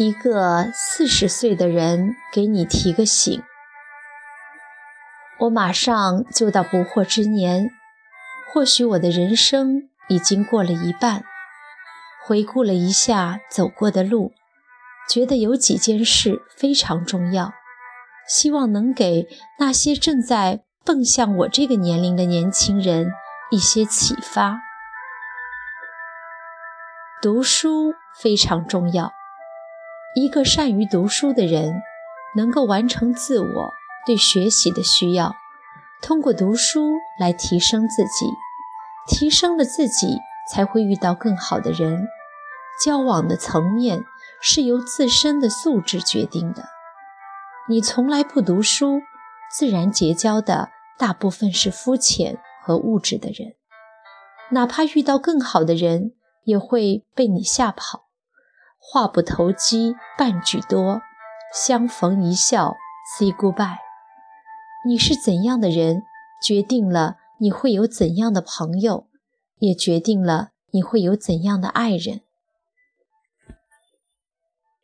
一个四十岁的人给你提个醒。我马上就到不惑之年，或许我的人生已经过了一半。回顾了一下走过的路，觉得有几件事非常重要，希望能给那些正在奔向我这个年龄的年轻人一些启发。读书非常重要，一个善于读书的人，能够完成自我。对学习的需要，通过读书来提升自己，提升了自己，才会遇到更好的人。交往的层面是由自身的素质决定的。你从来不读书，自然结交的大部分是肤浅和物质的人，哪怕遇到更好的人，也会被你吓跑。话不投机半句多，相逢一笑 say goodbye。你是怎样的人，决定了你会有怎样的朋友，也决定了你会有怎样的爱人。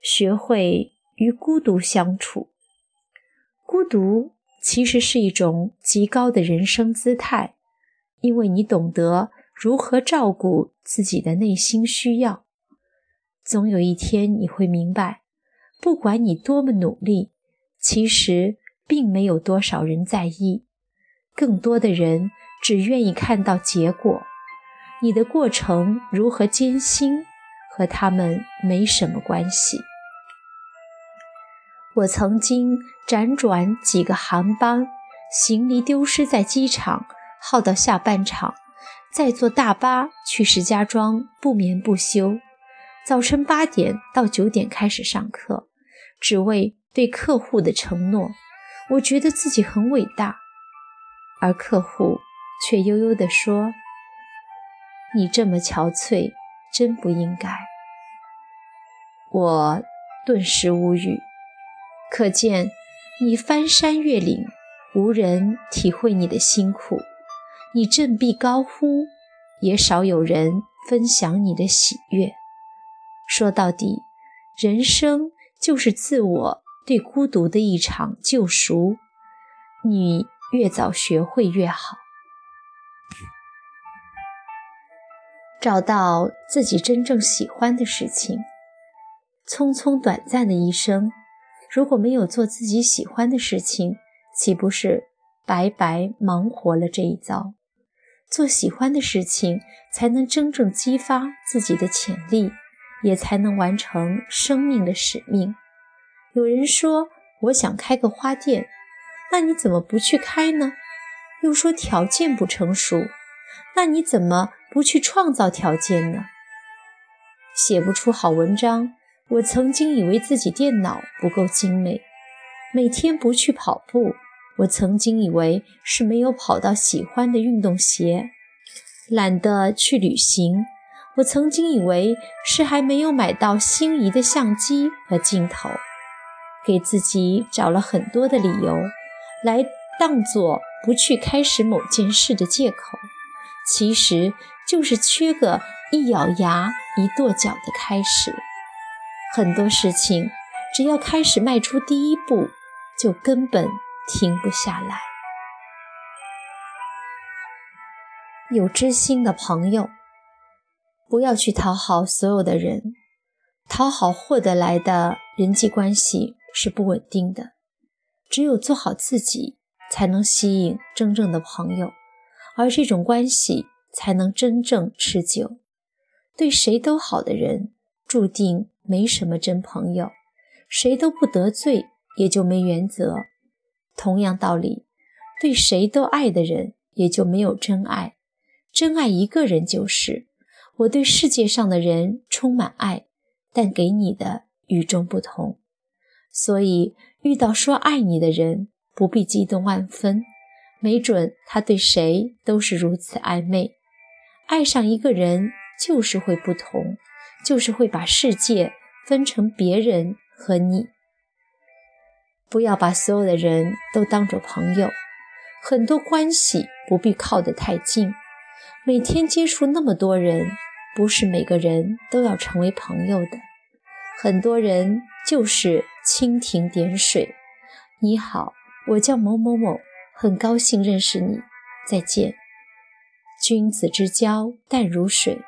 学会与孤独相处，孤独其实是一种极高的人生姿态，因为你懂得如何照顾自己的内心需要。总有一天你会明白，不管你多么努力，其实。并没有多少人在意，更多的人只愿意看到结果。你的过程如何艰辛，和他们没什么关系。我曾经辗转几个航班，行李丢失在机场，耗到下半场，再坐大巴去石家庄，不眠不休，早晨八点到九点开始上课，只为对客户的承诺。我觉得自己很伟大，而客户却悠悠地说：“你这么憔悴，真不应该。”我顿时无语。可见，你翻山越岭，无人体会你的辛苦；你振臂高呼，也少有人分享你的喜悦。说到底，人生就是自我。对孤独的一场救赎，你越早学会越好。找到自己真正喜欢的事情。匆匆短暂的一生，如果没有做自己喜欢的事情，岂不是白白忙活了这一遭？做喜欢的事情，才能真正激发自己的潜力，也才能完成生命的使命。有人说：“我想开个花店，那你怎么不去开呢？”又说条件不成熟，那你怎么不去创造条件呢？写不出好文章，我曾经以为自己电脑不够精美；每天不去跑步，我曾经以为是没有跑到喜欢的运动鞋；懒得去旅行，我曾经以为是还没有买到心仪的相机和镜头。给自己找了很多的理由，来当做不去开始某件事的借口，其实就是缺个一咬牙一跺脚的开始。很多事情，只要开始迈出第一步，就根本停不下来。有知心的朋友，不要去讨好所有的人，讨好获得来的人际关系。是不稳定的，只有做好自己，才能吸引真正的朋友，而这种关系才能真正持久。对谁都好的人，注定没什么真朋友；谁都不得罪，也就没原则。同样道理，对谁都爱的人，也就没有真爱。真爱一个人就是，我对世界上的人充满爱，但给你的与众不同。所以，遇到说爱你的人，不必激动万分，没准他对谁都是如此暧昧。爱上一个人，就是会不同，就是会把世界分成别人和你。不要把所有的人都当作朋友，很多关系不必靠得太近。每天接触那么多人，不是每个人都要成为朋友的。很多人就是蜻蜓点水。你好，我叫某某某，很高兴认识你，再见。君子之交淡如水，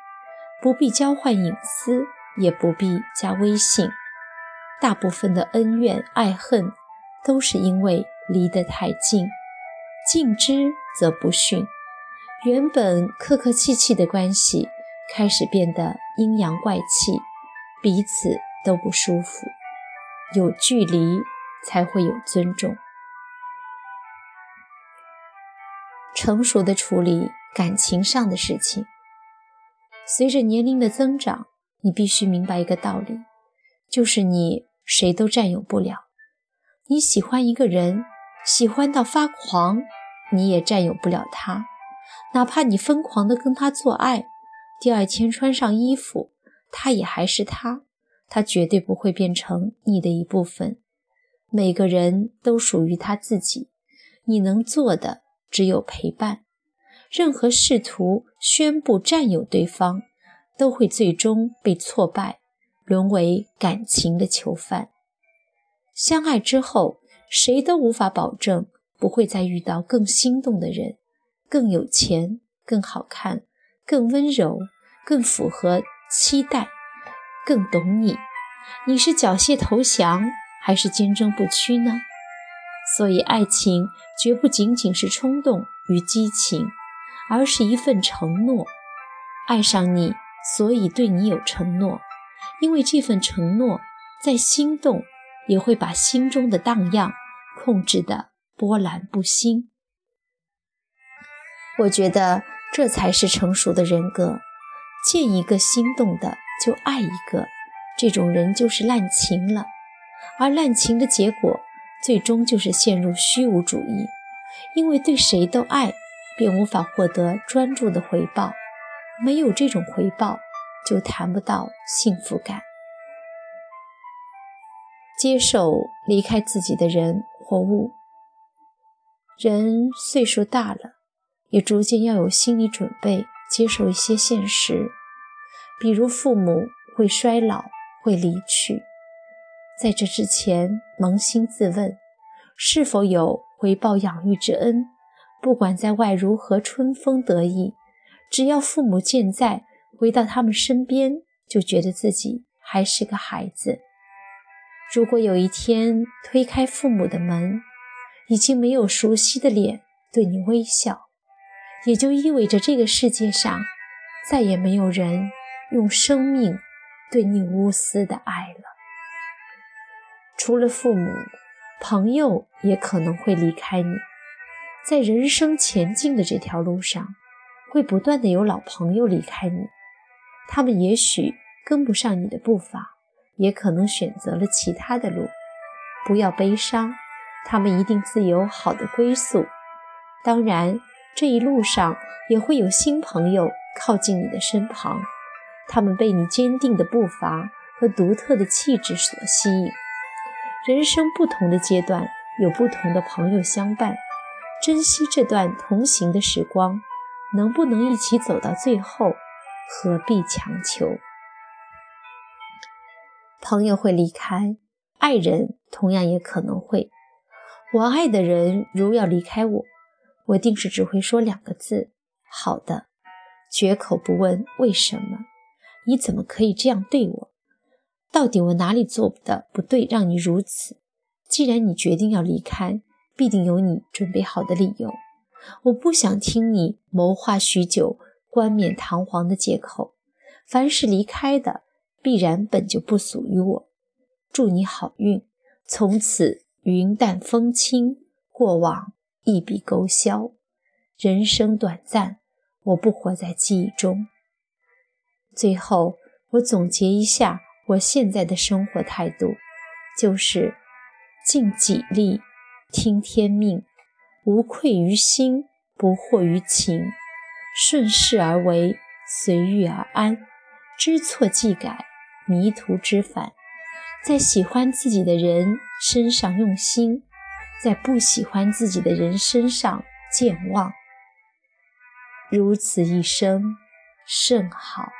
不必交换隐私，也不必加微信。大部分的恩怨爱恨，都是因为离得太近。近之则不逊，原本客客气气的关系，开始变得阴阳怪气，彼此都不舒服。有距离。才会有尊重。成熟的处理感情上的事情。随着年龄的增长，你必须明白一个道理，就是你谁都占有不了。你喜欢一个人，喜欢到发狂，你也占有不了他。哪怕你疯狂的跟他做爱，第二天穿上衣服，他也还是他，他绝对不会变成你的一部分。每个人都属于他自己，你能做的只有陪伴。任何试图宣布占有对方，都会最终被挫败，沦为感情的囚犯。相爱之后，谁都无法保证不会再遇到更心动的人，更有钱、更好看、更温柔、更符合期待、更懂你。你是缴械投降？还是坚贞不屈呢？所以，爱情绝不仅仅是冲动与激情，而是一份承诺。爱上你，所以对你有承诺，因为这份承诺，在心动也会把心中的荡漾控制的波澜不兴。我觉得这才是成熟的人格。见一个心动的就爱一个，这种人就是滥情了。而滥情的结果，最终就是陷入虚无主义，因为对谁都爱，便无法获得专注的回报，没有这种回报，就谈不到幸福感。接受离开自己的人或物，人岁数大了，也逐渐要有心理准备，接受一些现实，比如父母会衰老，会离去。在这之前，扪心自问，是否有回报养育之恩？不管在外如何春风得意，只要父母健在，回到他们身边，就觉得自己还是个孩子。如果有一天推开父母的门，已经没有熟悉的脸对你微笑，也就意味着这个世界上再也没有人用生命对你无私的爱了。除了父母，朋友也可能会离开你。在人生前进的这条路上，会不断的有老朋友离开你。他们也许跟不上你的步伐，也可能选择了其他的路。不要悲伤，他们一定自有好的归宿。当然，这一路上也会有新朋友靠近你的身旁，他们被你坚定的步伐和独特的气质所吸引。人生不同的阶段，有不同的朋友相伴，珍惜这段同行的时光。能不能一起走到最后，何必强求？朋友会离开，爱人同样也可能会。我爱的人如要离开我，我定是只会说两个字：好的，绝口不问为什么。你怎么可以这样对我？到底我哪里做的不对，让你如此？既然你决定要离开，必定有你准备好的理由。我不想听你谋划许久、冠冕堂皇的借口。凡是离开的，必然本就不属于我。祝你好运，从此云淡风轻，过往一笔勾销。人生短暂，我不活在记忆中。最后，我总结一下。我现在的生活态度，就是尽己力，听天命，无愧于心，不惑于情，顺势而为，随遇而安，知错即改，迷途知返，在喜欢自己的人身上用心，在不喜欢自己的人身上健忘，如此一生甚好。